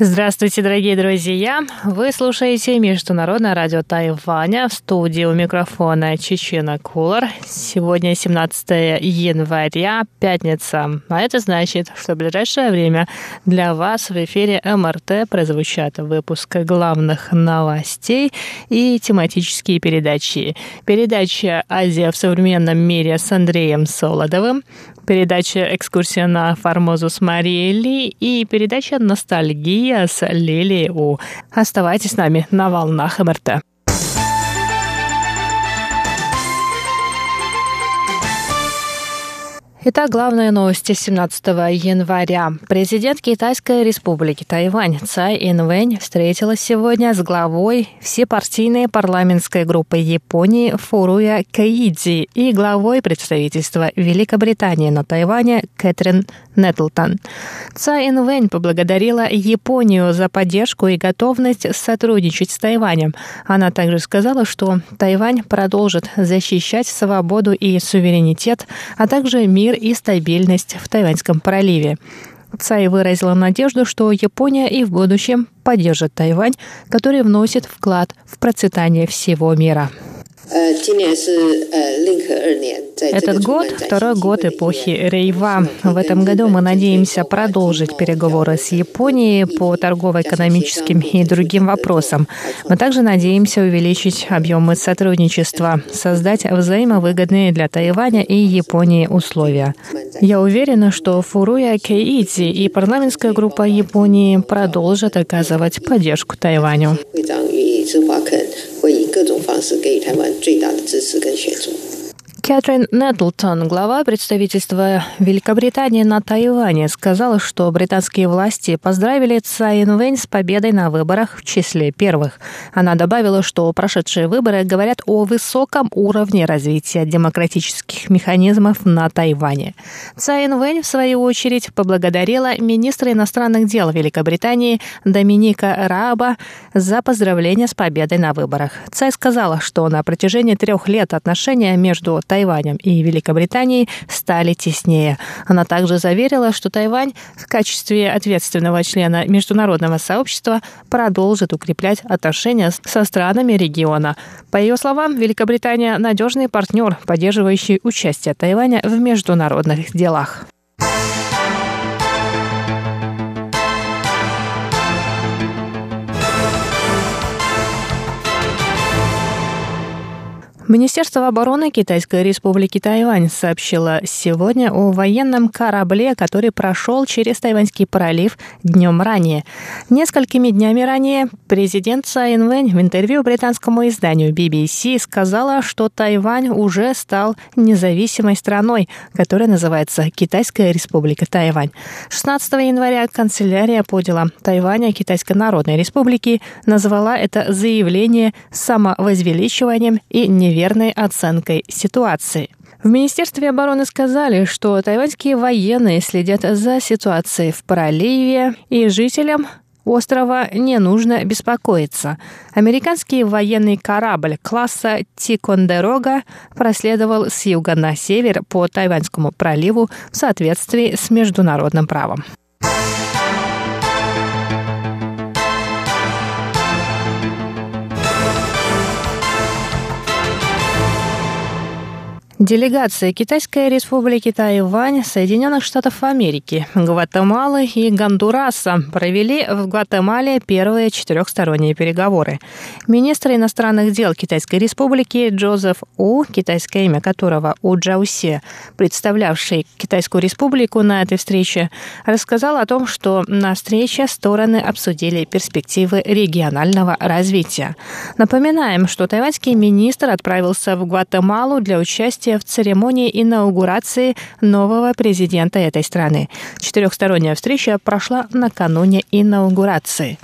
Здравствуйте, дорогие друзья! Вы слушаете Международное радио Тайваня в студии у микрофона Чечена Кулар. Сегодня 17 января, пятница. А это значит, что в ближайшее время для вас в эфире МРТ прозвучат выпуск главных новостей и тематические передачи. Передача «Азия в современном мире» с Андреем Солодовым, передача «Экскурсия на Формозу» с Марией и передача «Ностальгия» с Лилией У. Оставайтесь с нами на волнах МРТ. Итак, главные новости 17 января. Президент Китайской республики Тайвань Цай Инвэнь встретилась сегодня с главой всепартийной парламентской группы Японии Фуруя Каидзи и главой представительства Великобритании на Тайване Кэтрин Нетлтон. Цай Инвэнь поблагодарила Японию за поддержку и готовность сотрудничать с Тайванем. Она также сказала, что Тайвань продолжит защищать свободу и суверенитет, а также мир и стабильность в Тайваньском проливе. Цай выразила надежду, что Япония и в будущем поддержит Тайвань, который вносит вклад в процветание всего мира. Этот год – второй год эпохи Рейва. В этом году мы надеемся продолжить переговоры с Японией по торгово-экономическим и другим вопросам. Мы также надеемся увеличить объемы сотрудничества, создать взаимовыгодные для Тайваня и Японии условия. Я уверена, что Фуруя Кейити и парламентская группа Японии продолжат оказывать поддержку Тайваню. 会各种方式给予台湾最大的支持跟协助。Кэтрин Нетлтон, глава представительства Великобритании на Тайване, сказала, что британские власти поздравили Цай Инвэнь с победой на выборах в числе первых. Она добавила, что прошедшие выборы говорят о высоком уровне развития демократических механизмов на Тайване. Цай Инвэнь, в свою очередь, поблагодарила министра иностранных дел Великобритании Доминика Раба за поздравления с победой на выборах. Цай сказала, что на протяжении трех лет отношения между Тайванем Тайванем и Великобританией стали теснее. Она также заверила, что Тайвань в качестве ответственного члена международного сообщества продолжит укреплять отношения со странами региона. По ее словам, Великобритания – надежный партнер, поддерживающий участие Тайваня в международных делах. Министерство обороны Китайской республики Тайвань сообщило сегодня о военном корабле, который прошел через Тайваньский пролив днем ранее. Несколькими днями ранее президент Цай Инвэнь в интервью британскому изданию BBC сказала, что Тайвань уже стал независимой страной, которая называется Китайская республика Тайвань. 16 января канцелярия по делам Тайваня Китайской Народной Республики назвала это заявление самовозвеличиванием и невероятным верной оценкой ситуации. В Министерстве обороны сказали, что тайваньские военные следят за ситуацией в проливе, и жителям острова не нужно беспокоиться. Американский военный корабль класса Тикондерога проследовал с юга на север по Тайваньскому проливу в соответствии с международным правом. Делегации Китайской республики Тайвань, Соединенных Штатов Америки, Гватемалы и Гондураса провели в Гватемале первые четырехсторонние переговоры. Министр иностранных дел Китайской республики Джозеф У, китайское имя которого У Джаусе, представлявший Китайскую республику на этой встрече, рассказал о том, что на встрече стороны обсудили перспективы регионального развития. Напоминаем, что тайваньский министр отправился в Гватемалу для участия участие в церемонии инаугурации нового президента этой страны. Четырехсторонняя встреча прошла накануне инаугурации.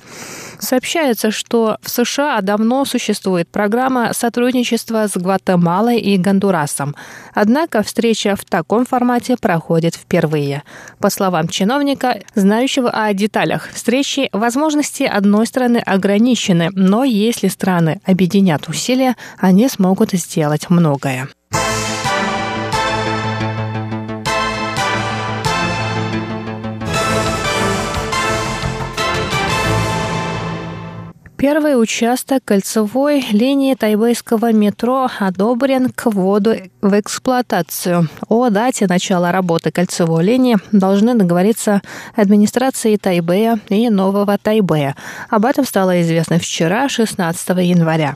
Сообщается, что в США давно существует программа сотрудничества с Гватемалой и Гондурасом. Однако встреча в таком формате проходит впервые. По словам чиновника, знающего о деталях встречи, возможности одной страны ограничены, но если страны объединят усилия, они смогут сделать многое. Первый участок кольцевой линии тайбэйского метро одобрен к вводу в эксплуатацию. О дате начала работы кольцевой линии должны договориться администрации Тайбэя и Нового Тайбэя. Об этом стало известно вчера, 16 января.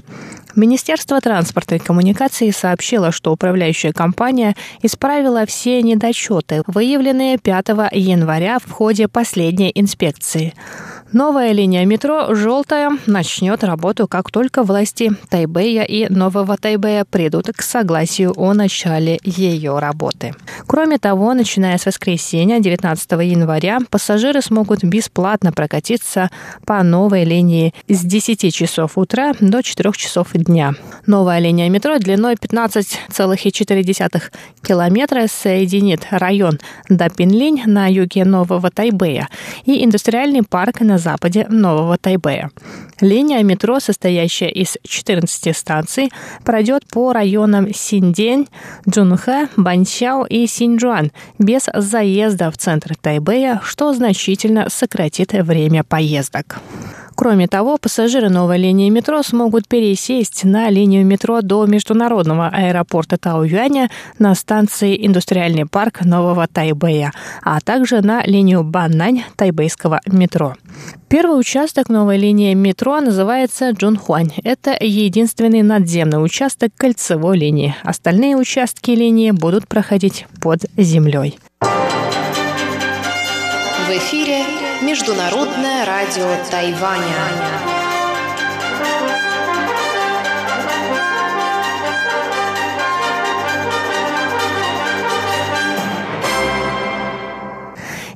Министерство транспорта и коммуникации сообщило, что управляющая компания исправила все недочеты, выявленные 5 января в ходе последней инспекции. Новая линия метро «Желтая» начнет работу, как только власти Тайбэя и Нового Тайбэя придут к согласию о начале ее работы. Кроме того, начиная с воскресенья, 19 января, пассажиры смогут бесплатно прокатиться по новой линии с 10 часов утра до 4 часов дня. Новая линия метро длиной 15,4 километра соединит район Дапинлинь на юге Нового Тайбэя и индустриальный парк на западе Нового Тайбэя. Линия метро, состоящая из 14 станций, пройдет по районам Синдень, Джунхэ, Банчао и Синьчжуан без заезда в центр Тайбэя, что значительно сократит время поездок. Кроме того, пассажиры новой линии метро смогут пересесть на линию метро до международного аэропорта Тау-Юаня на станции Индустриальный парк Нового Тайбэя, а также на линию Баннань тайбэйского метро. Первый участок новой линии метро называется Джунхуань. Это единственный надземный участок кольцевой линии. Остальные участки линии будут проходить под землей. В эфире Международное радио Тайваня.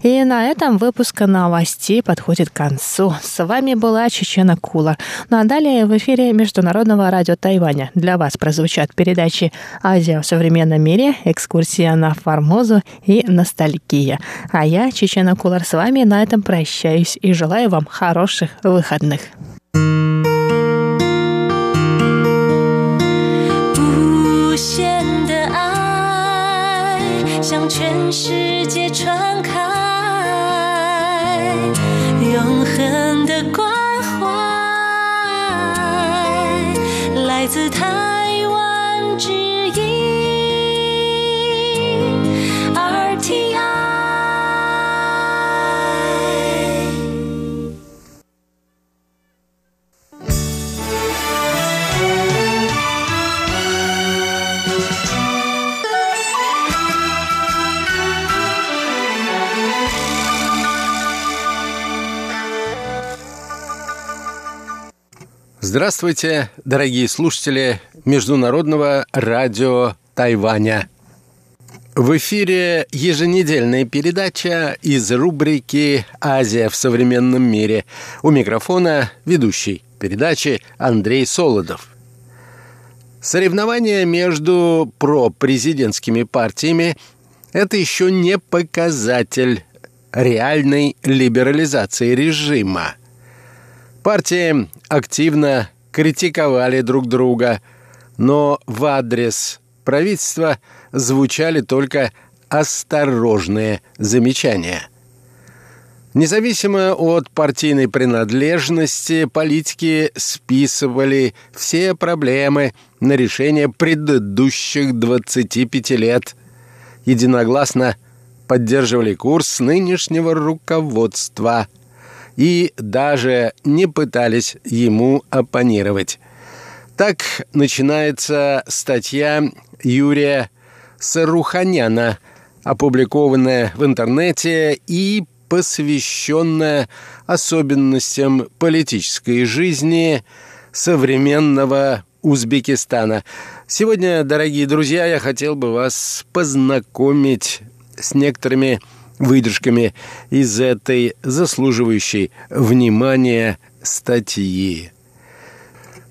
И на этом выпуск новостей подходит к концу. С вами была Чечена Кула. Ну а далее в эфире Международного радио Тайваня для вас прозвучат передачи «Азия в современном мире», «Экскурсия на Формозу» и «Ностальгия». А я, Чечена Кулар, с вами на этом прощаюсь и желаю вам хороших выходных. 向 Здравствуйте, дорогие слушатели Международного радио Тайваня. В эфире еженедельная передача из рубрики «Азия в современном мире». У микрофона ведущий передачи Андрей Солодов. Соревнования между пропрезидентскими партиями – это еще не показатель реальной либерализации режима – Партии активно критиковали друг друга, но в адрес правительства звучали только осторожные замечания. Независимо от партийной принадлежности, политики списывали все проблемы на решение предыдущих 25 лет. Единогласно поддерживали курс нынешнего руководства – и даже не пытались ему оппонировать. Так начинается статья Юрия Саруханяна, опубликованная в интернете и посвященная особенностям политической жизни современного Узбекистана. Сегодня, дорогие друзья, я хотел бы вас познакомить с некоторыми выдержками из этой заслуживающей внимания статьи.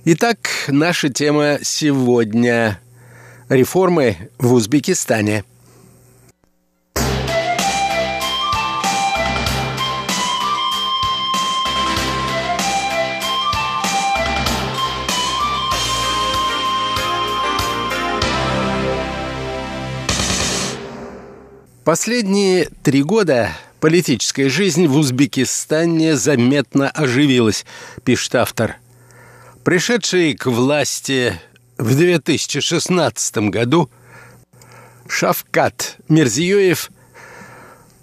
Итак, наша тема сегодня – реформы в Узбекистане – Последние три года политическая жизнь в Узбекистане заметно оживилась, пишет автор. Пришедший к власти в 2016 году Шавкат Мирзиёев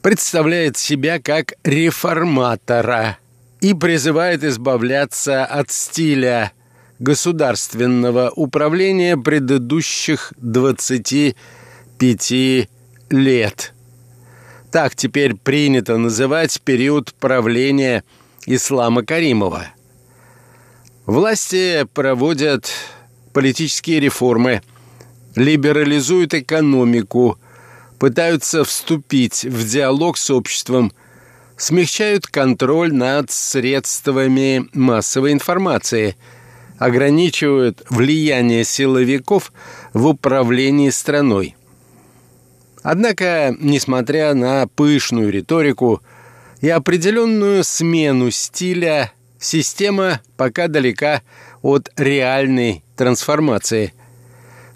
представляет себя как реформатора и призывает избавляться от стиля государственного управления предыдущих 25 лет. Так теперь принято называть период правления Ислама Каримова. Власти проводят политические реформы, либерализуют экономику, пытаются вступить в диалог с обществом, смягчают контроль над средствами массовой информации, ограничивают влияние силовиков в управлении страной. Однако, несмотря на пышную риторику и определенную смену стиля, система пока далека от реальной трансформации.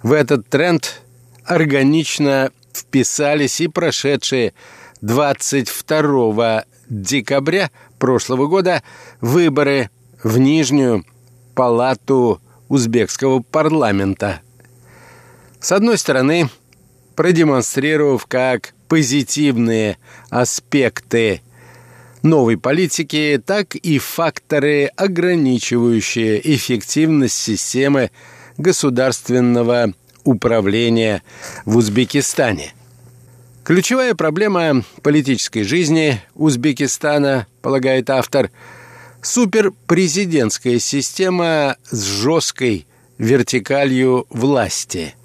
В этот тренд органично вписались и прошедшие 22 декабря прошлого года выборы в Нижнюю палату узбекского парламента. С одной стороны, продемонстрировав как позитивные аспекты новой политики, так и факторы, ограничивающие эффективность системы государственного управления в Узбекистане. Ключевая проблема политической жизни Узбекистана, полагает автор, суперпрезидентская система с жесткой вертикалью власти –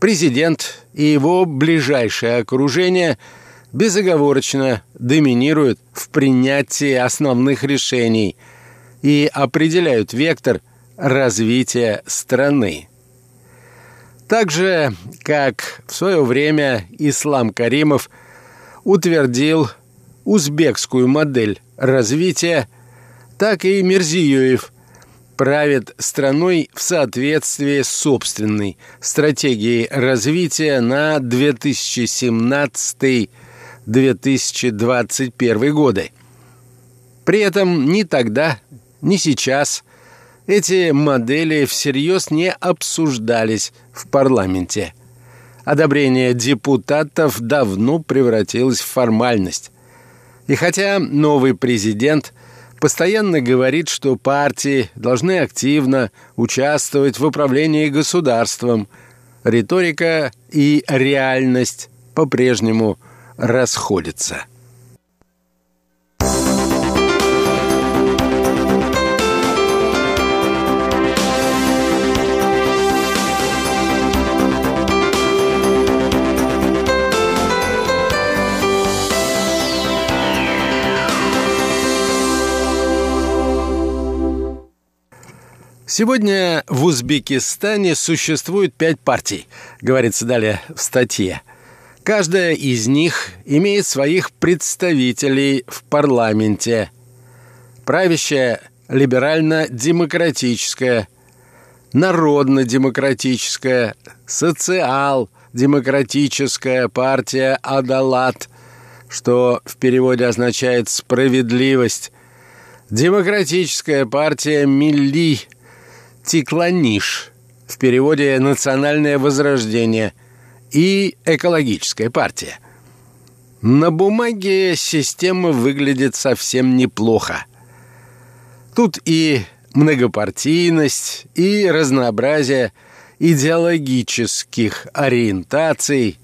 президент и его ближайшее окружение безоговорочно доминируют в принятии основных решений и определяют вектор развития страны. Так же, как в свое время Ислам Каримов утвердил узбекскую модель развития, так и Мирзиёев – правит страной в соответствии с собственной стратегией развития на 2017-2021 годы. При этом ни тогда, ни сейчас эти модели всерьез не обсуждались в парламенте. Одобрение депутатов давно превратилось в формальность. И хотя новый президент – постоянно говорит, что партии должны активно участвовать в управлении государством. Риторика и реальность по-прежнему расходятся. Сегодня в Узбекистане существует пять партий, говорится далее в статье. Каждая из них имеет своих представителей в парламенте. Правящая либерально-демократическая, народно-демократическая, социал-демократическая партия «Адалат», что в переводе означает «справедливость», демократическая партия «Милли», Тикланиш, в переводе «Национальное возрождение» и «Экологическая партия». На бумаге система выглядит совсем неплохо. Тут и многопартийность, и разнообразие идеологических ориентаций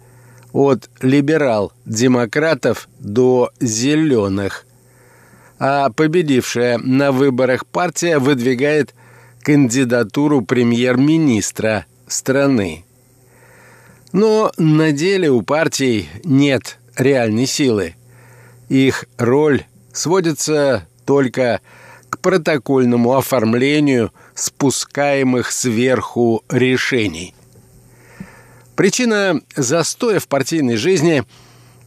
от либерал-демократов до зеленых. А победившая на выборах партия выдвигает кандидатуру премьер-министра страны. Но на деле у партий нет реальной силы. Их роль сводится только к протокольному оформлению спускаемых сверху решений. Причина застоя в партийной жизни,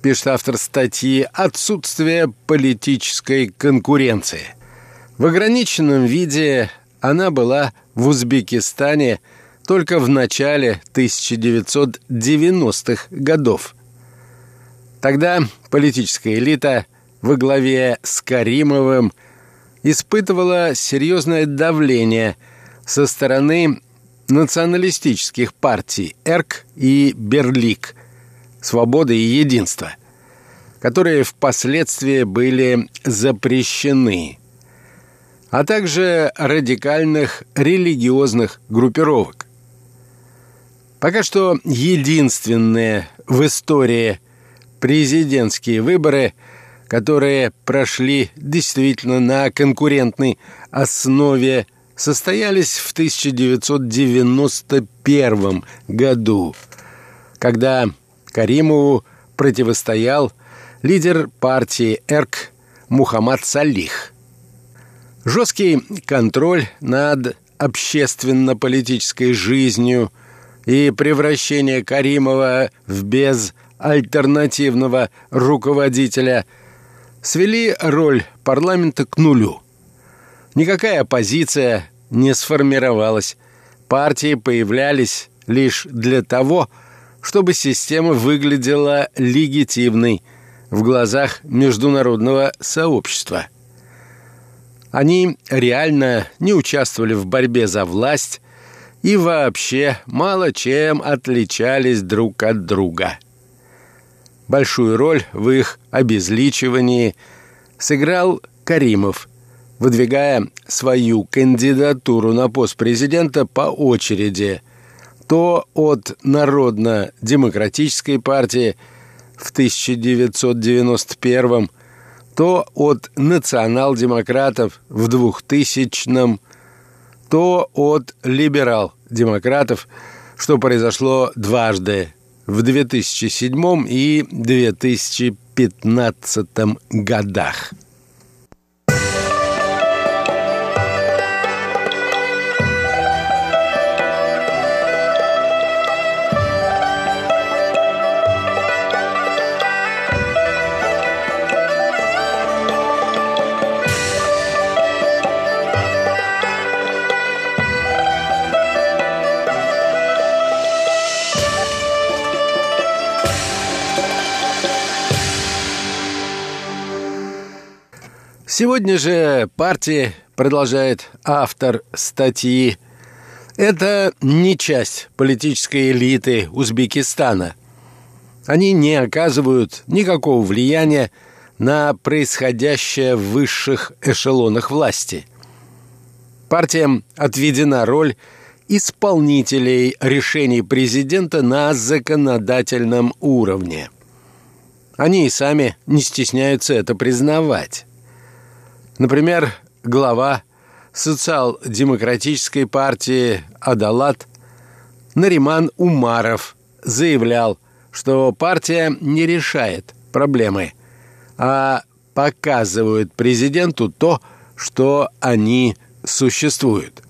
пишет автор статьи, отсутствие политической конкуренции. В ограниченном виде она была в Узбекистане только в начале 1990-х годов. Тогда политическая элита во главе с Каримовым испытывала серьезное давление со стороны националистических партий ЭРК и Берлик «Свобода и единство», которые впоследствии были запрещены, а также радикальных религиозных группировок. Пока что единственные в истории президентские выборы, которые прошли действительно на конкурентной основе, состоялись в 1991 году, когда Каримову противостоял лидер партии ЭРК Мухаммад Салих. Жесткий контроль над общественно-политической жизнью и превращение Каримова в безальтернативного руководителя свели роль парламента к нулю. Никакая оппозиция не сформировалась. Партии появлялись лишь для того, чтобы система выглядела легитимной в глазах международного сообщества. Они реально не участвовали в борьбе за власть и вообще мало чем отличались друг от друга. Большую роль в их обезличивании сыграл Каримов, выдвигая свою кандидатуру на пост президента по очереди то от Народно-демократической партии в 1991 то от национал-демократов в 2000 то от либерал-демократов, что произошло дважды в 2007 и 2015 годах. Сегодня же партии, продолжает автор статьи, это не часть политической элиты Узбекистана. Они не оказывают никакого влияния на происходящее в высших эшелонах власти. Партиям отведена роль исполнителей решений президента на законодательном уровне. Они и сами не стесняются это признавать. Например, глава социал-демократической партии «Адалат» Нариман Умаров заявлял, что партия не решает проблемы, а показывает президенту то, что они существуют.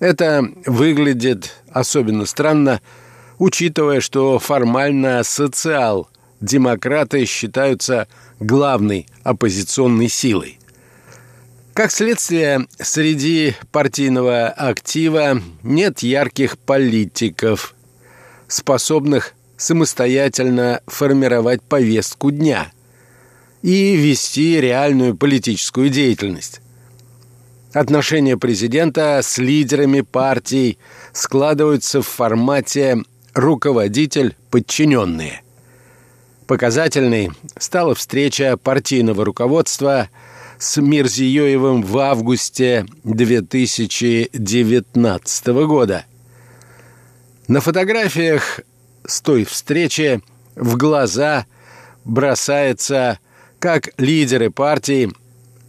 Это выглядит особенно странно, учитывая, что формально социал-демократы считаются главной оппозиционной силой. Как следствие, среди партийного актива нет ярких политиков, способных самостоятельно формировать повестку дня и вести реальную политическую деятельность. Отношения президента с лидерами партий складываются в формате руководитель-подчиненные – Показательной стала встреча партийного руководства с Мирзиёевым в августе 2019 года. На фотографиях с той встречи в глаза бросается, как лидеры партии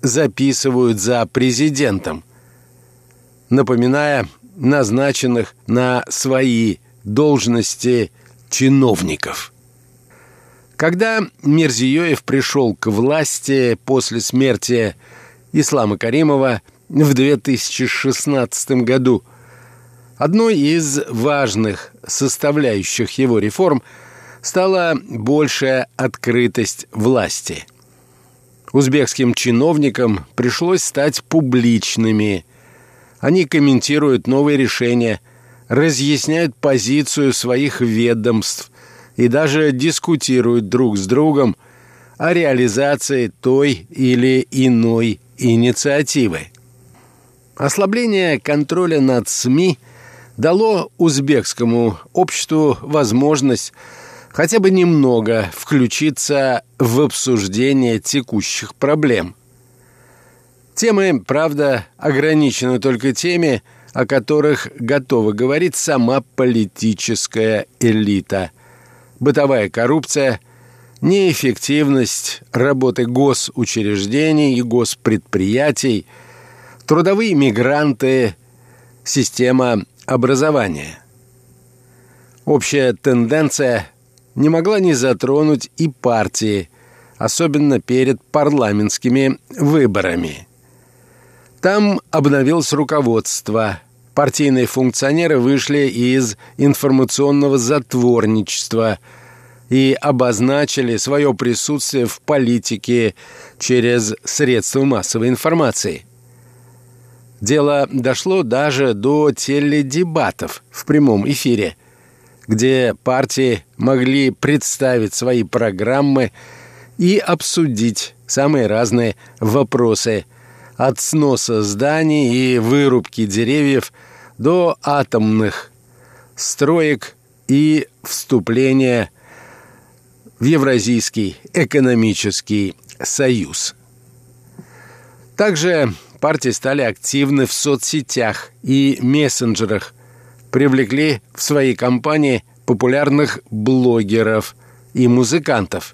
записывают за президентом, напоминая назначенных на свои должности чиновников. Когда Мирзиёев пришел к власти после смерти Ислама Каримова в 2016 году. Одной из важных составляющих его реформ стала большая открытость власти. Узбекским чиновникам пришлось стать публичными. Они комментируют новые решения, разъясняют позицию своих ведомств и даже дискутируют друг с другом о реализации той или иной инициативы. Ослабление контроля над СМИ дало узбекскому обществу возможность хотя бы немного включиться в обсуждение текущих проблем. Темы, правда, ограничены только теми, о которых готова говорить сама политическая элита. Бытовая коррупция, неэффективность работы госучреждений и госпредприятий, трудовые мигранты, система образования. Общая тенденция не могла не затронуть и партии, особенно перед парламентскими выборами. Там обновилось руководство. Партийные функционеры вышли из информационного затворничества – и обозначили свое присутствие в политике через средства массовой информации. Дело дошло даже до теледебатов в прямом эфире, где партии могли представить свои программы и обсудить самые разные вопросы от сноса зданий и вырубки деревьев до атомных строек и вступления в Евразийский экономический союз. Также партии стали активны в соцсетях и мессенджерах, привлекли в свои кампании популярных блогеров и музыкантов.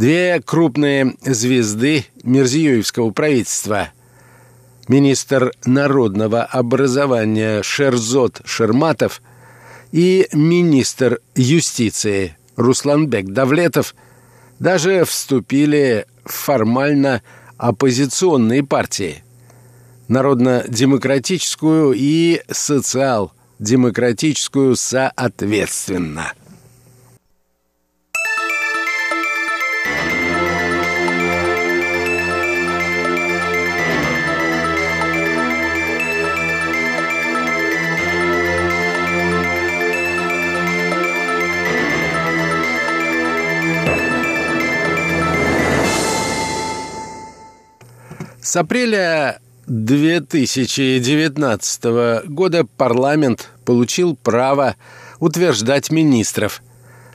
Две крупные звезды Мирзиёевского правительства – министр народного образования Шерзот Шерматов и министр юстиции Русланбек Давлетов даже вступили в формально оппозиционные партии – народно-демократическую и социал-демократическую соответственно – С апреля 2019 года парламент получил право утверждать министров,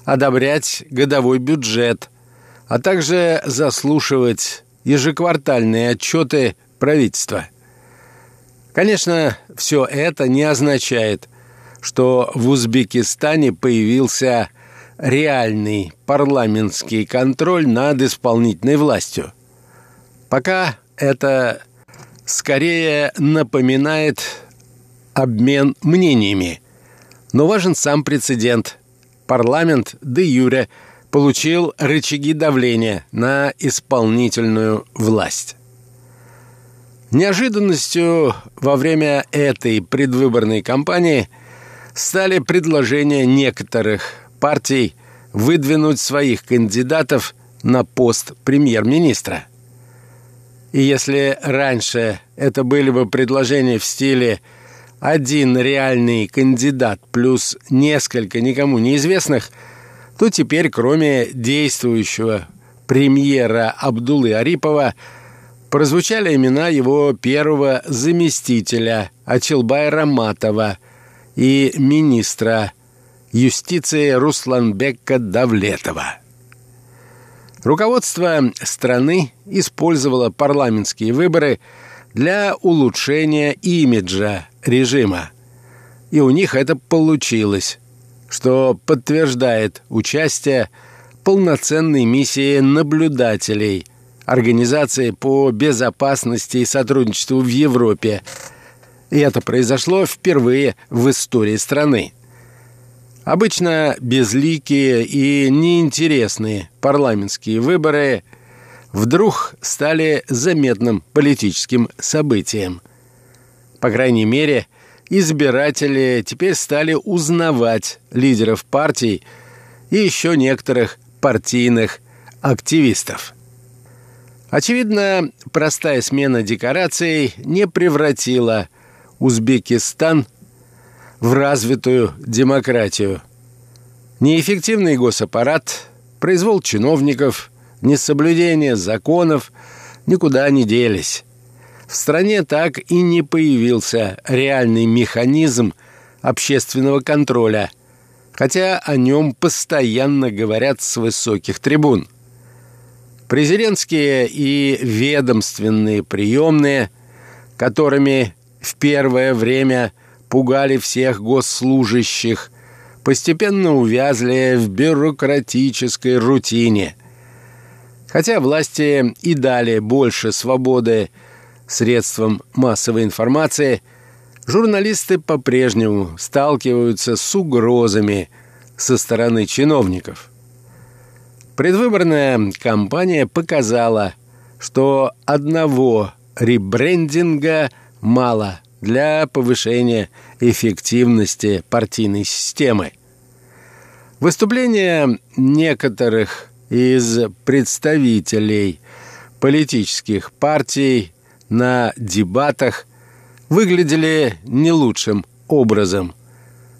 одобрять годовой бюджет, а также заслушивать ежеквартальные отчеты правительства. Конечно, все это не означает, что в Узбекистане появился реальный парламентский контроль над исполнительной властью. Пока это скорее напоминает обмен мнениями. Но важен сам прецедент. Парламент де юре получил рычаги давления на исполнительную власть. Неожиданностью во время этой предвыборной кампании стали предложения некоторых партий выдвинуть своих кандидатов на пост премьер-министра – и если раньше это были бы предложения в стиле «один реальный кандидат плюс несколько никому неизвестных», то теперь, кроме действующего премьера Абдулы Арипова, прозвучали имена его первого заместителя Ачилбая Раматова и министра юстиции Русланбека Давлетова. Руководство страны использовало парламентские выборы для улучшения имиджа режима. И у них это получилось, что подтверждает участие полноценной миссии наблюдателей Организации по безопасности и сотрудничеству в Европе. И это произошло впервые в истории страны. Обычно безликие и неинтересные парламентские выборы вдруг стали заметным политическим событием. По крайней мере, избиратели теперь стали узнавать лидеров партий и еще некоторых партийных активистов. Очевидно, простая смена декораций не превратила Узбекистан в развитую демократию. Неэффективный госаппарат, произвол чиновников, несоблюдение законов никуда не делись. В стране так и не появился реальный механизм общественного контроля, хотя о нем постоянно говорят с высоких трибун. Президентские и ведомственные приемные, которыми в первое время пугали всех госслужащих, постепенно увязли в бюрократической рутине. Хотя власти и дали больше свободы средствам массовой информации, журналисты по-прежнему сталкиваются с угрозами со стороны чиновников. Предвыборная кампания показала, что одного ребрендинга мало для повышения эффективности партийной системы. Выступления некоторых из представителей политических партий на дебатах выглядели не лучшим образом.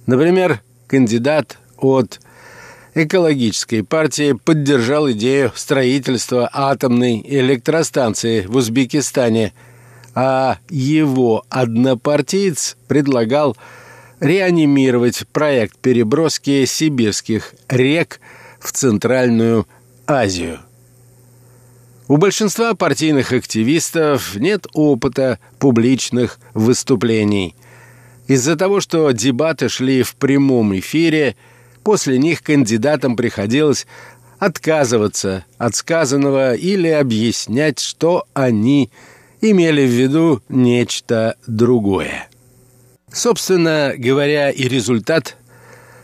Например, кандидат от экологической партии поддержал идею строительства атомной электростанции в Узбекистане, а его однопартиец предлагал реанимировать проект переброски сибирских рек в Центральную Азию. У большинства партийных активистов нет опыта публичных выступлений. Из-за того, что дебаты шли в прямом эфире, после них кандидатам приходилось отказываться от сказанного или объяснять, что они имели в виду нечто другое. Собственно говоря, и результат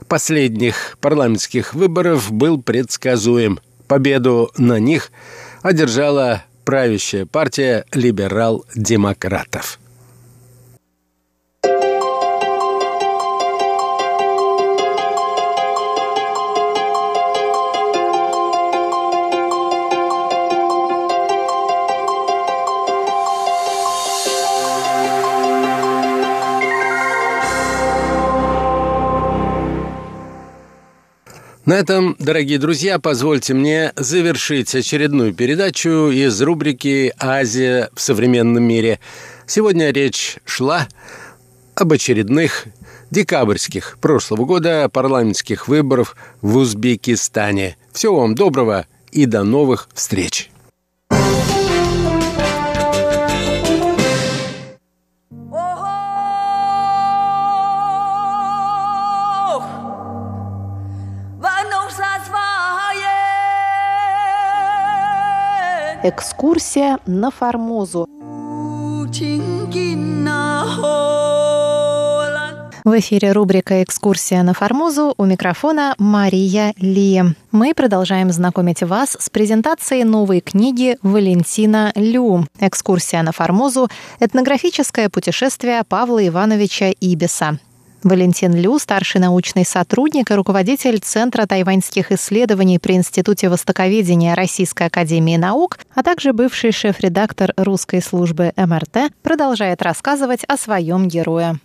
последних парламентских выборов был предсказуем. Победу на них – одержала правящая партия либерал-демократов. На этом, дорогие друзья, позвольте мне завершить очередную передачу из рубрики «Азия в современном мире». Сегодня речь шла об очередных декабрьских прошлого года парламентских выборов в Узбекистане. Всего вам доброго и до новых встреч! Экскурсия на Формозу. В эфире рубрика «Экскурсия на Формозу» у микрофона Мария Ли. Мы продолжаем знакомить вас с презентацией новой книги Валентина Лю «Экскурсия на Формозу. Этнографическое путешествие Павла Ивановича Ибиса». Валентин Лю, старший научный сотрудник и руководитель Центра тайваньских исследований при Институте Востоковедения Российской Академии Наук, а также бывший шеф-редактор русской службы МРТ, продолжает рассказывать о своем герое.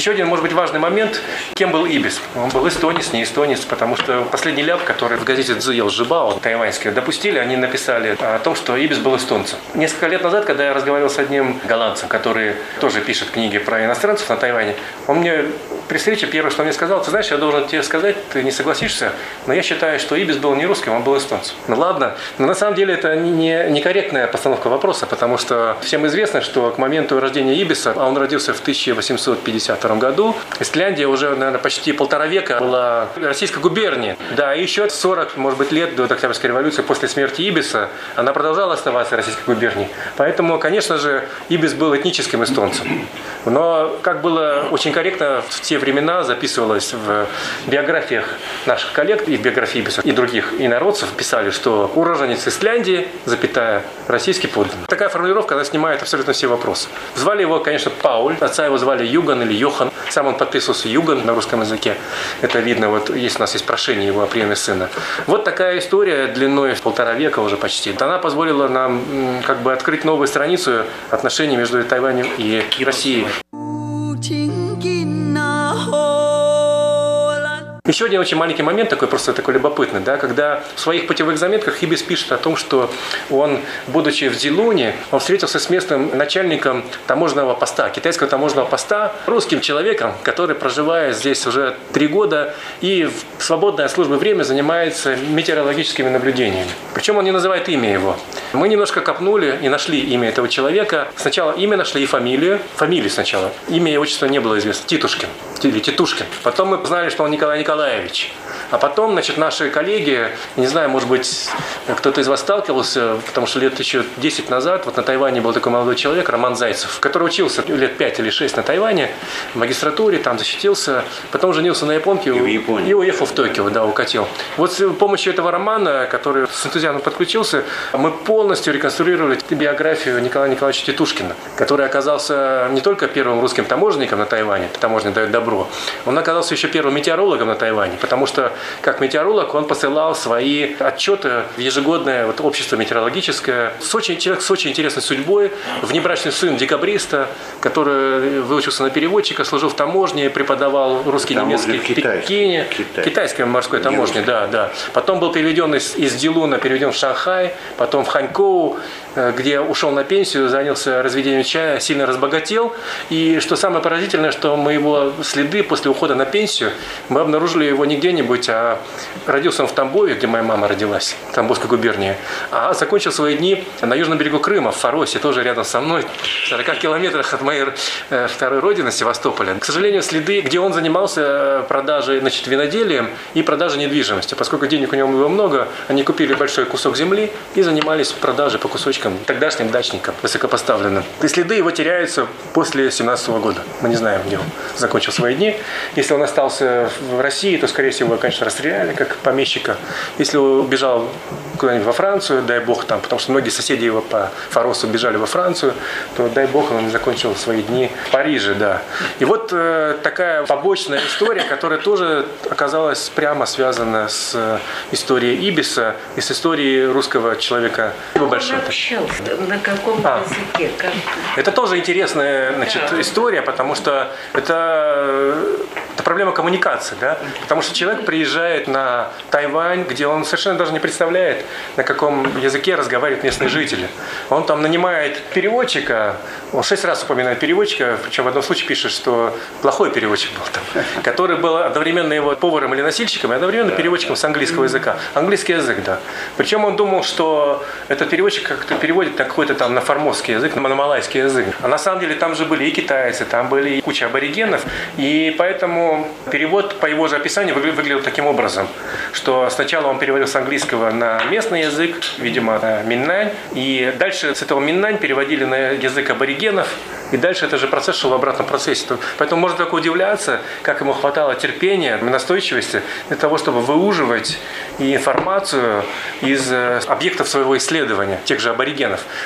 Еще один, может быть, важный момент. Кем был Ибис? Он был эстонец, не эстонец, потому что последний ляп, который в газете «Цзуел Жибао» тайваньский допустили, они написали о том, что Ибис был эстонцем. Несколько лет назад, когда я разговаривал с одним голландцем, который тоже пишет книги про иностранцев на Тайване, он мне при встрече первое, что мне сказал, ты знаешь, я должен тебе сказать, ты не согласишься, но я считаю, что Ибис был не русским, он был эстонцем. Ну ладно, но на самом деле это не некорректная постановка вопроса, потому что всем известно, что к моменту рождения Ибиса, а он родился в 1850 1952 году. Исляндия уже, наверное, почти полтора века была российской губернией. Да, и еще 40, может быть, лет до Октябрьской революции после смерти Ибиса она продолжала оставаться российской губернией. Поэтому, конечно же, Ибис был этническим эстонцем. Но, как было очень корректно в те времена записывалось в биографиях наших коллег и в биографии Ибиса и других инородцев писали, что уроженец Исляндии, запятая, российский подданный. Такая формулировка, она снимает абсолютно все вопросы. Звали его, конечно, Пауль. Отца его звали Юган или Йохан. Сам он подписывался Юган на русском языке. Это видно, вот есть у нас есть прошение его о приеме сына. Вот такая история длиной полтора века уже почти. Она позволила нам как бы открыть новую страницу отношений между Тайванем и Россией. Еще один очень маленький момент, такой просто такой любопытный, да, когда в своих путевых заметках Хибис пишет о том, что он, будучи в Дилуне, он встретился с местным начальником таможенного поста, китайского таможенного поста, русским человеком, который, проживая здесь уже три года и в свободное от службы время занимается метеорологическими наблюдениями. Причем он не называет имя его. Мы немножко копнули и нашли имя этого человека. Сначала имя нашли и фамилию. Фамилию сначала. Имя и отчество не было известно. Титушкин или Титушкин. Потом мы узнали, что он Николай Николаевич. А потом, значит, наши коллеги, не знаю, может быть, кто-то из вас сталкивался, потому что лет еще 10 назад вот на Тайване был такой молодой человек, Роман Зайцев, который учился лет 5 или 6 на Тайване, в магистратуре, там защитился, потом женился на японке и, и уехал в Токио, да, укатил. Вот с помощью этого романа, который с энтузиазмом подключился, мы полностью реконструировали биографию Николая Николаевича Титушкина, который оказался не только первым русским таможенником на Тайване, таможня дает добро, он оказался еще первым метеорологом на Тайване, потому что как метеоролог он посылал свои отчеты в ежегодное вот, общество метеорологическое. С очень, человек с очень интересной судьбой, внебрачный сын декабриста, который выучился на переводчика, служил в таможне, преподавал русский, Там немецкий в Пекине. Китай. Китайской морской таможне, да, да. Потом был переведен из, из Дилуна, переведен в Шанхай, потом в Ханькоу, где ушел на пенсию, занялся разведением чая, сильно разбогател. И что самое поразительное, что мы его следы после ухода на пенсию, мы обнаружили его не где-нибудь, а родился он в Тамбове, где моя мама родилась, в Тамбовской губернии, а закончил свои дни на южном берегу Крыма, в Фаросе, тоже рядом со мной, в 40 километрах от моей э, второй родины, Севастополя. К сожалению, следы, где он занимался э, продажей, значит, виноделием и продажей недвижимости. Поскольку денег у него было много, они купили большой кусок земли и занимались продажей по кусочку дачникам, тогдашним дачникам, высокопоставленным. И следы его теряются после 17 года. Мы не знаем, где он закончил свои дни. Если он остался в России, то, скорее всего, его, конечно, расстреляли как помещика. Если убежал куда-нибудь во Францию, дай бог там, потому что многие соседи его по Форосу бежали во Францию, то дай бог он закончил свои дни в Париже, да. И вот э, такая побочная история, которая тоже оказалась прямо связана с э, историей Ибиса и с историей русского человека. Большой общался? На каком а. языке? Как? Это тоже интересная значит, да. история, потому что это, это проблема коммуникации. Да? Потому что человек приезжает на Тайвань, где он совершенно даже не представляет, на каком языке разговаривают местные жители. Он там нанимает переводчика, он шесть раз упоминает переводчика, причем в одном случае пишет, что плохой переводчик был там, который был одновременно его поваром или носильщиком, и одновременно переводчиком с английского языка. Английский язык, да. Причем он думал, что этот переводчик как-то переводит какой-то там на формозский язык, на малайский язык. А на самом деле там же были и китайцы, там были и куча аборигенов, и поэтому перевод по его же описанию выглядел таким образом, что сначала он переводил с английского на местный язык, видимо, на миннань, и дальше с этого миннань переводили на язык аборигенов, и дальше это же процесс шел в обратном процессе. Поэтому можно только удивляться, как ему хватало терпения, настойчивости для того, чтобы выуживать информацию из э, объектов своего исследования, тех же аборигенов.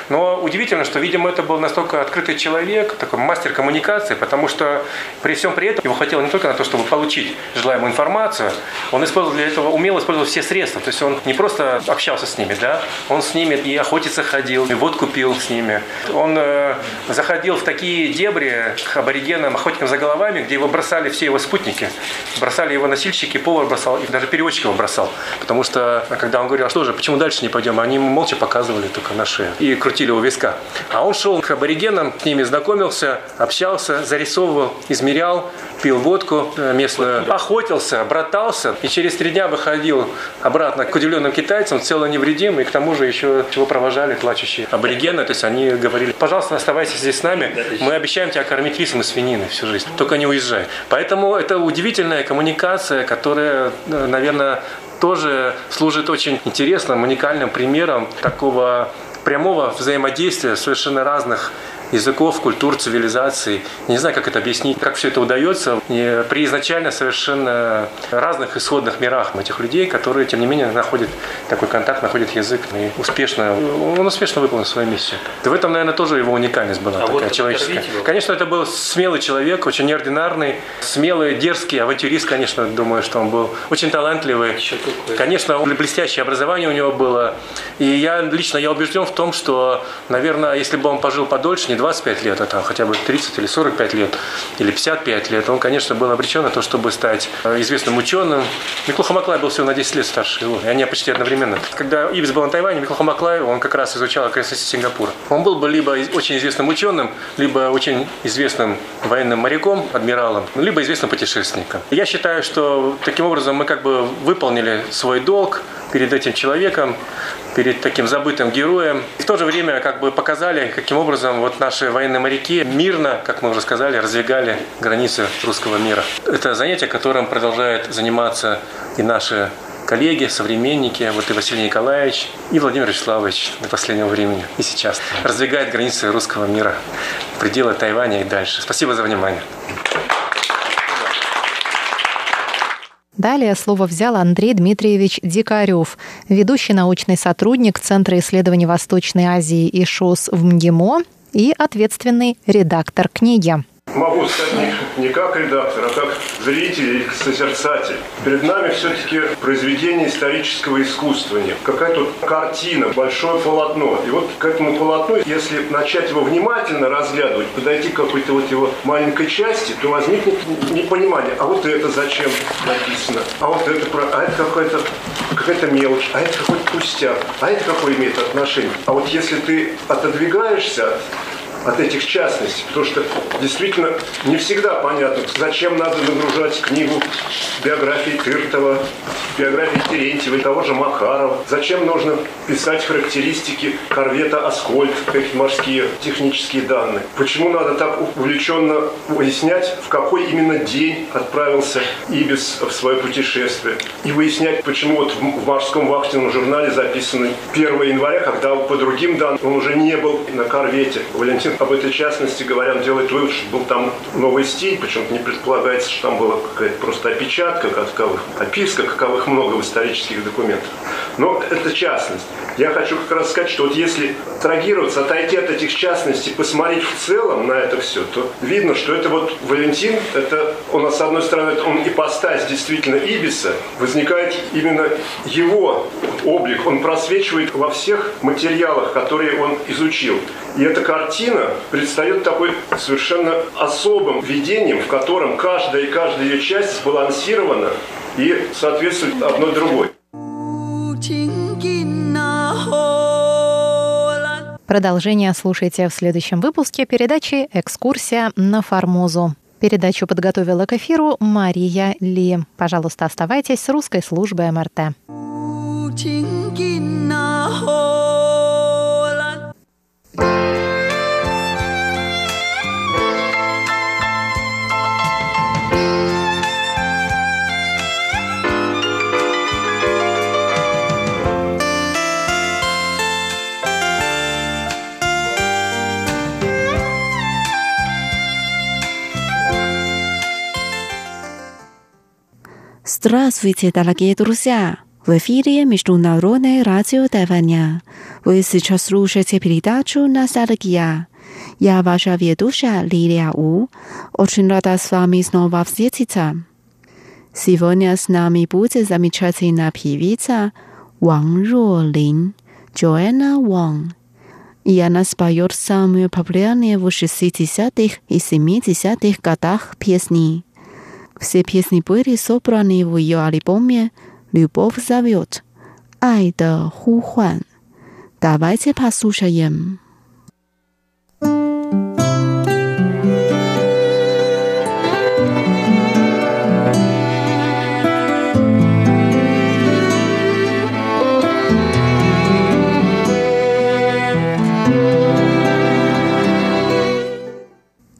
Но удивительно, что, видимо, это был настолько открытый человек, такой мастер коммуникации, потому что при всем при этом его хватило не только на то, чтобы получить желаемую информацию, он использовал для этого, умело использовал все средства. То есть он не просто общался с ними, да, он с ними и охотиться ходил, и водку пил с ними. Он э, заходил в такие дебри к аборигенам, охотникам за головами, где его бросали все его спутники. Бросали его носильщики, повар бросал, и даже переводчик его бросал. Потому что, когда он говорил, а что же, почему дальше не пойдем, они молча показывали только на шею и крутили у виска. А он шел к аборигенам, к ними знакомился, общался, зарисовывал, измерял, пил водку местную, охотился братался, и через три дня выходил обратно к удивленным китайцам, цело невредим, и к тому же еще его провожали плачущие аборигены, то есть они говорили, пожалуйста, оставайся здесь с нами, мы обещаем тебя кормить рисом и свининой всю жизнь, только не уезжай. Поэтому это удивительная коммуникация, которая, наверное, тоже служит очень интересным, уникальным примером такого прямого взаимодействия совершенно разных языков, культур, цивилизаций. Не знаю, как это объяснить, как все это удается при изначально совершенно разных исходных мирах этих людей, которые, тем не менее, находят такой контакт, находят язык и успешно, он успешно выполнил свою миссию. И в этом, наверное, тоже его уникальность была а такая вот человеческая. Конечно, это был смелый человек, очень неординарный, смелый, дерзкий, авантюрист, конечно, думаю, что он был очень талантливый. Конечно, блестящее образование у него было. И я лично я убежден в том, что, наверное, если бы он пожил подольше, не 25 лет, а там хотя бы 30 или 45 лет, или 55 лет, он, конечно, был обречен на то, чтобы стать э, известным ученым. Миклуха Маклай был всего на 10 лет старше его, и они почти одновременно. Когда Ибис был на Тайване, Миклуха Маклай, он как раз изучал окрестности Сингапура. Он был бы либо очень известным ученым, либо очень известным военным моряком, адмиралом, либо известным путешественником. Я считаю, что таким образом мы как бы выполнили свой долг перед этим человеком, перед таким забытым героем. И в то же время как бы показали, каким образом вот наши военные моряки мирно, как мы уже сказали, раздвигали границы русского мира. Это занятие, которым продолжают заниматься и наши коллеги, современники, вот и Василий Николаевич, и Владимир Вячеславович до последнего времени, и сейчас. Раздвигает границы русского мира, пределы Тайваня и дальше. Спасибо за внимание. Далее слово взял Андрей Дмитриевич Дикарев, ведущий научный сотрудник Центра исследований Восточной Азии и ШОС в МГИМО и ответственный редактор книги могу сказать не, не как редактор, а как зритель или созерцатель. Перед нами все-таки произведение исторического искусства. Какая-то картина, большое полотно. И вот к этому полотну, если начать его внимательно разглядывать, подойти к какой-то вот его маленькой части, то возникнет непонимание, а вот это зачем написано, а вот это, а это какая-то какая-то мелочь, а это какой-то пустяк, а это какое имеет отношение. А вот если ты отодвигаешься от этих частностей, потому что действительно не всегда понятно, зачем надо нагружать книгу биографии Тыртова, биографии Терентьева того же Макарова, зачем нужно писать характеристики корвета «Аскольд», морские технические данные, почему надо так увлеченно выяснять, в какой именно день отправился Ибис в свое путешествие, и выяснять, почему вот в морском вахтенном журнале записано 1 января, когда по другим данным он уже не был на корвете. Валентин об этой частности говорят, делает вывод, что был там новый стиль, почему-то не предполагается, что там была какая-то просто опечатка каковых, описка, каковых много в исторических документах. Но это частность. Я хочу как раз сказать, что вот если трагироваться, отойти от этих частностей, посмотреть в целом на это все, то видно, что это вот Валентин, это он, с одной стороны, он ипостась действительно Ибиса, возникает именно его облик, он просвечивает во всех материалах, которые он изучил. И эта картина предстает такой совершенно особым видением, в котором каждая и каждая ее часть сбалансирована и соответствует одной другой. Продолжение слушайте в следующем выпуске передачи «Экскурсия на Формозу». Передачу подготовила к эфиру Мария Ли. Пожалуйста, оставайтесь с русской службой МРТ. Здравствуйте, дорогие друзья! В эфире Международное радио Тайваня. Вы сейчас слушаете передачу «Ностальгия». Я ваша ведущая Лилия У. Очень рада с вами снова встретиться. Сегодня с нами будет замечательная певица Ван Ролин, Джоанна Ван. И она споет самые популярные в 60-х и 70-х годах песни. Все песни были собраны в ее альбоме «Любовь зовет», «Ай да хухан». Давайте послушаем.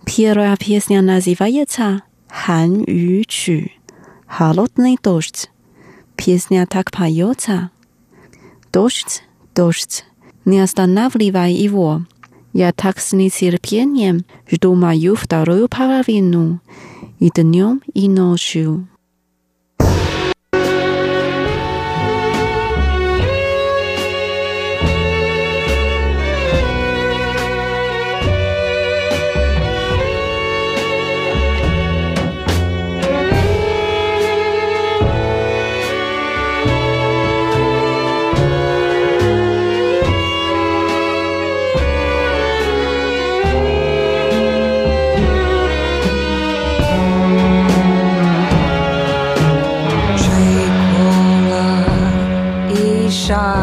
Первая песня называется «Хан Ю Чу» – «Холодный дождь». Песня так поется. Дождь, дождь, не останавливай его. Я так с нетерпением жду мою вторую половину и днем, и ночью. shot.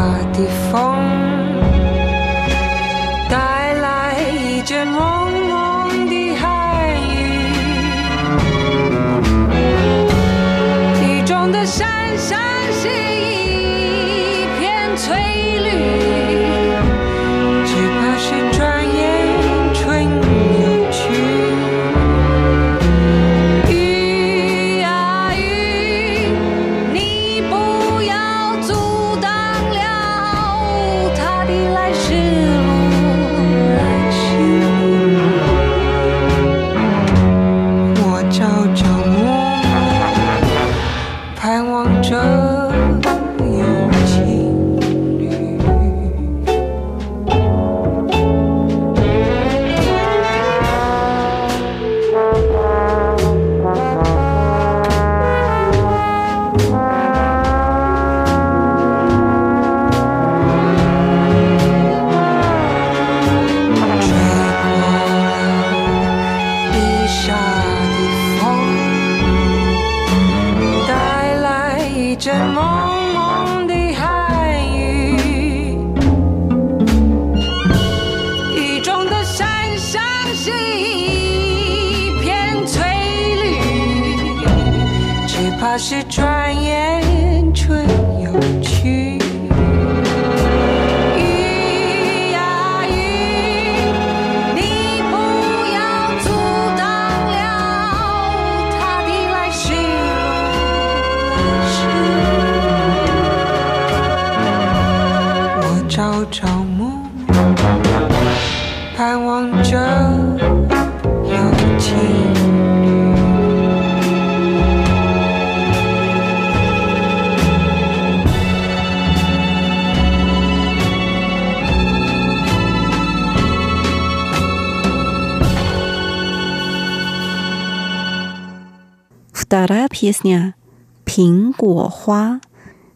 Песня «Пин Хua»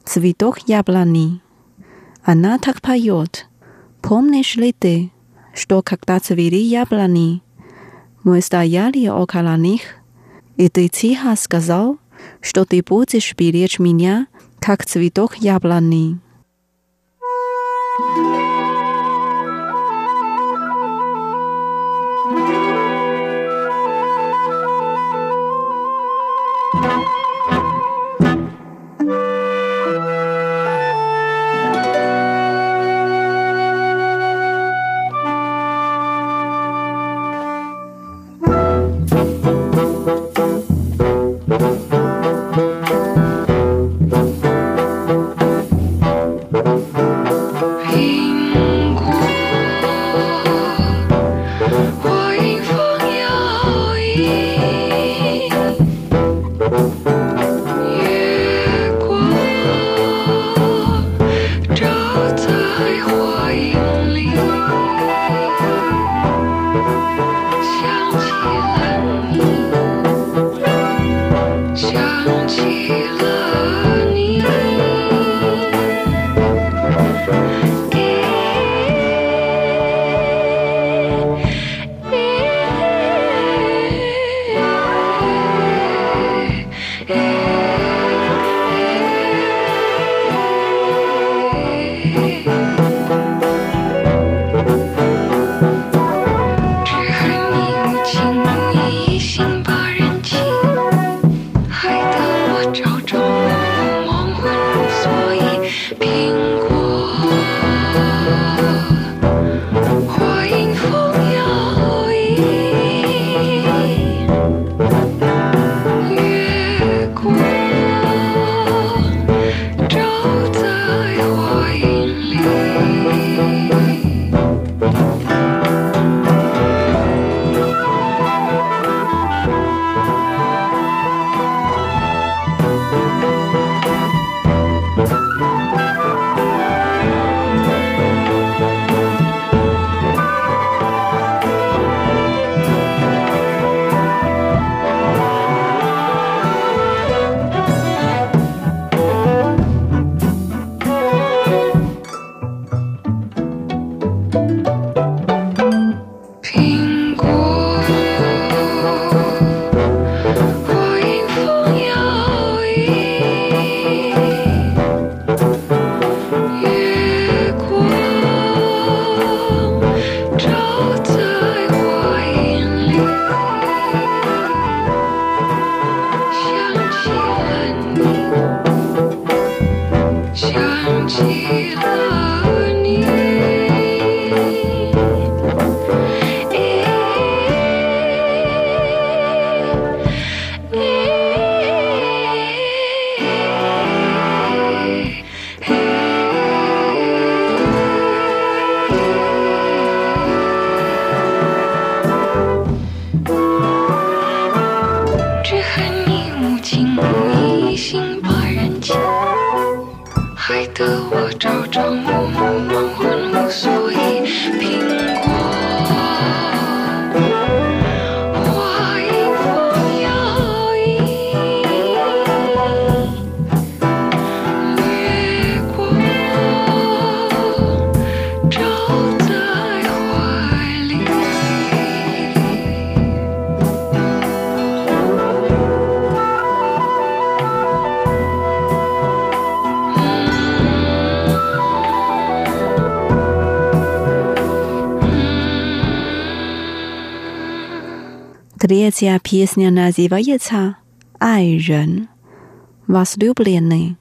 «Цветок яблони». Она так поет. Помнишь ли ты, что когда цвели яблони, мы стояли около них, и ты тихо сказал, что ты будешь беречь меня, как цветок яблони. Ring Третья песня называется «Ай Рен» возлюбленный.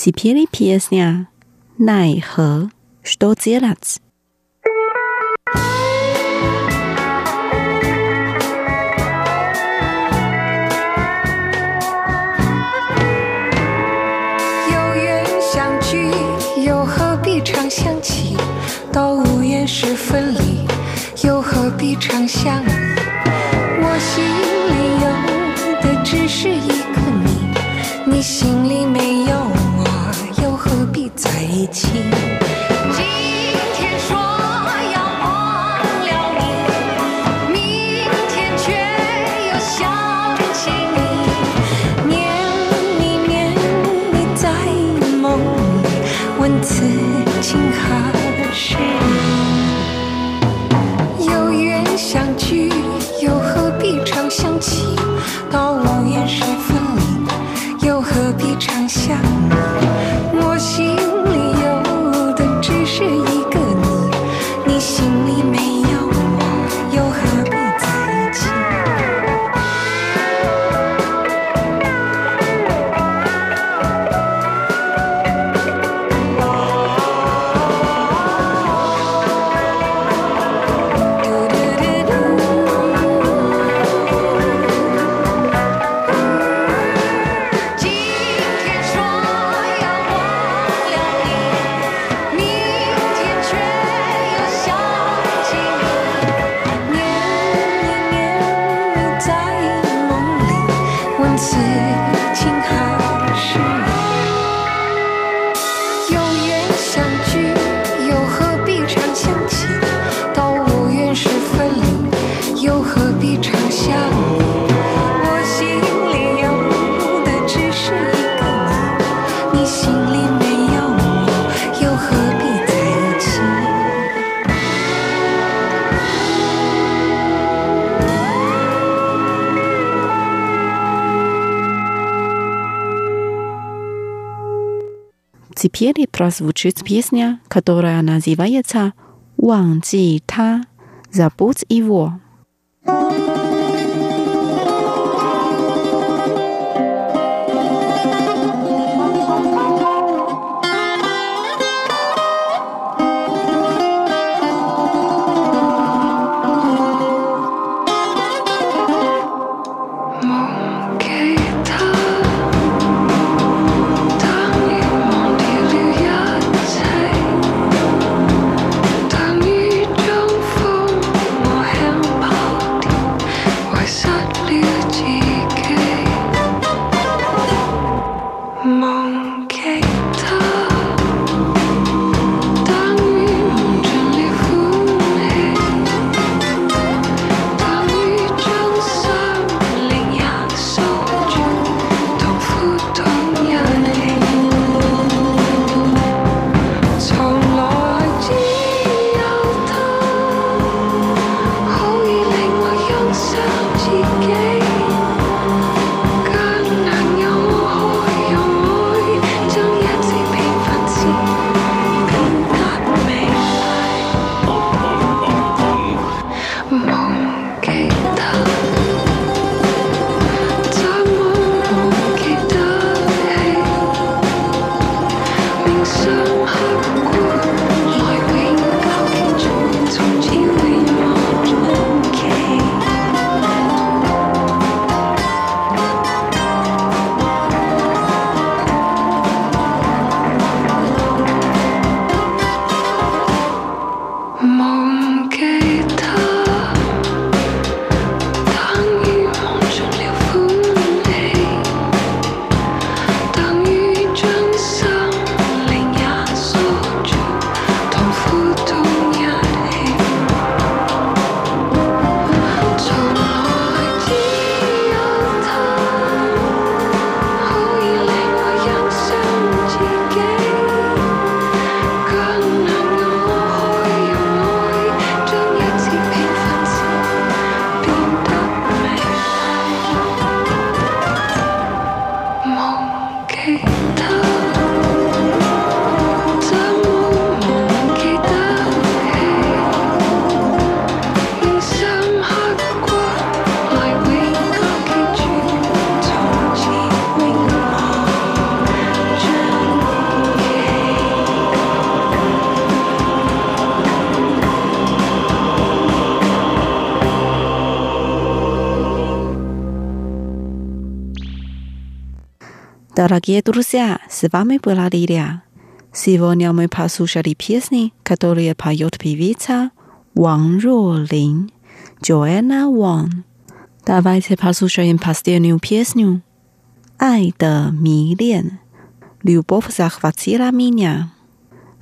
几皮里皮斯呀，奈何是多杰拉子。有缘相聚，又何必常相起？到无缘时分离，又何必常相忆？我心里有的只是一。Теперь прозвучит песня, которая называется «Ванзи та», «Забудь его». thank you 给他。Дорогие друзья, с вами была Лилия. Сегодня мы послушали песни, которые поет певица Ван Ролин, Джоанна Ван. Давайте послушаем последнюю песню. «Ай да милен». Любовь захватила меня.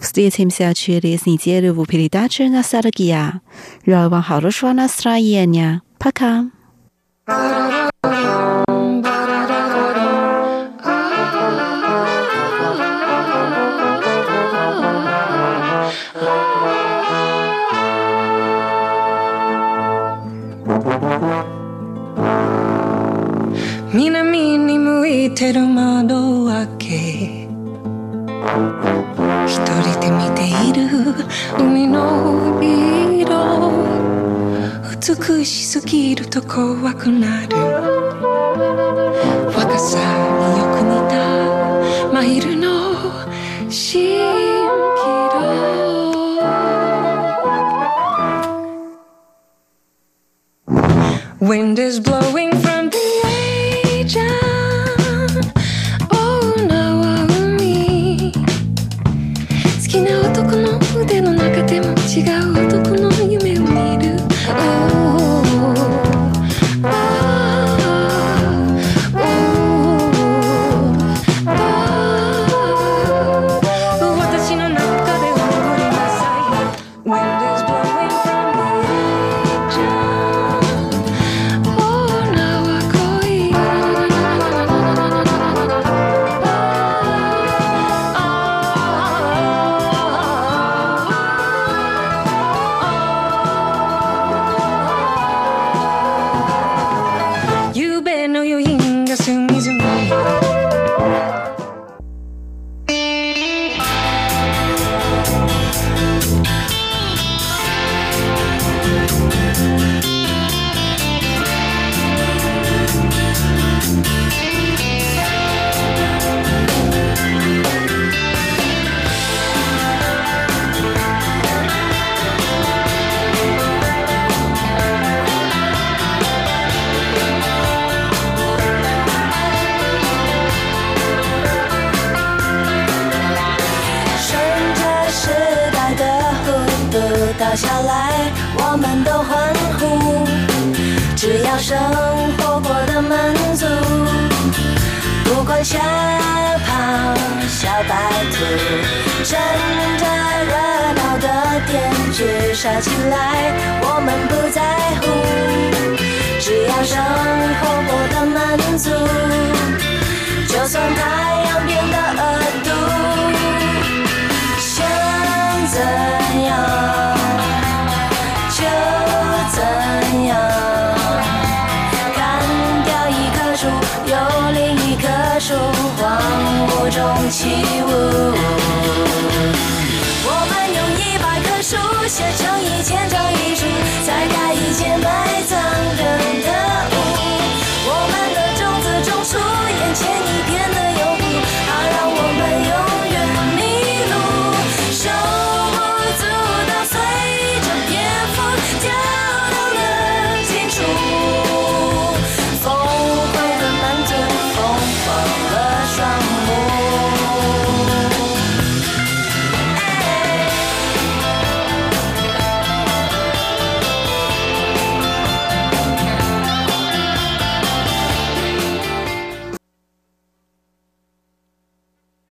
Встретимся через неделю в передаче «Ностальгия». Желаю вам хорошего настроения. Пока. てる窓開け。一人で見ている。海の色。美しすぎると怖くなる。若さによく似た。真昼の白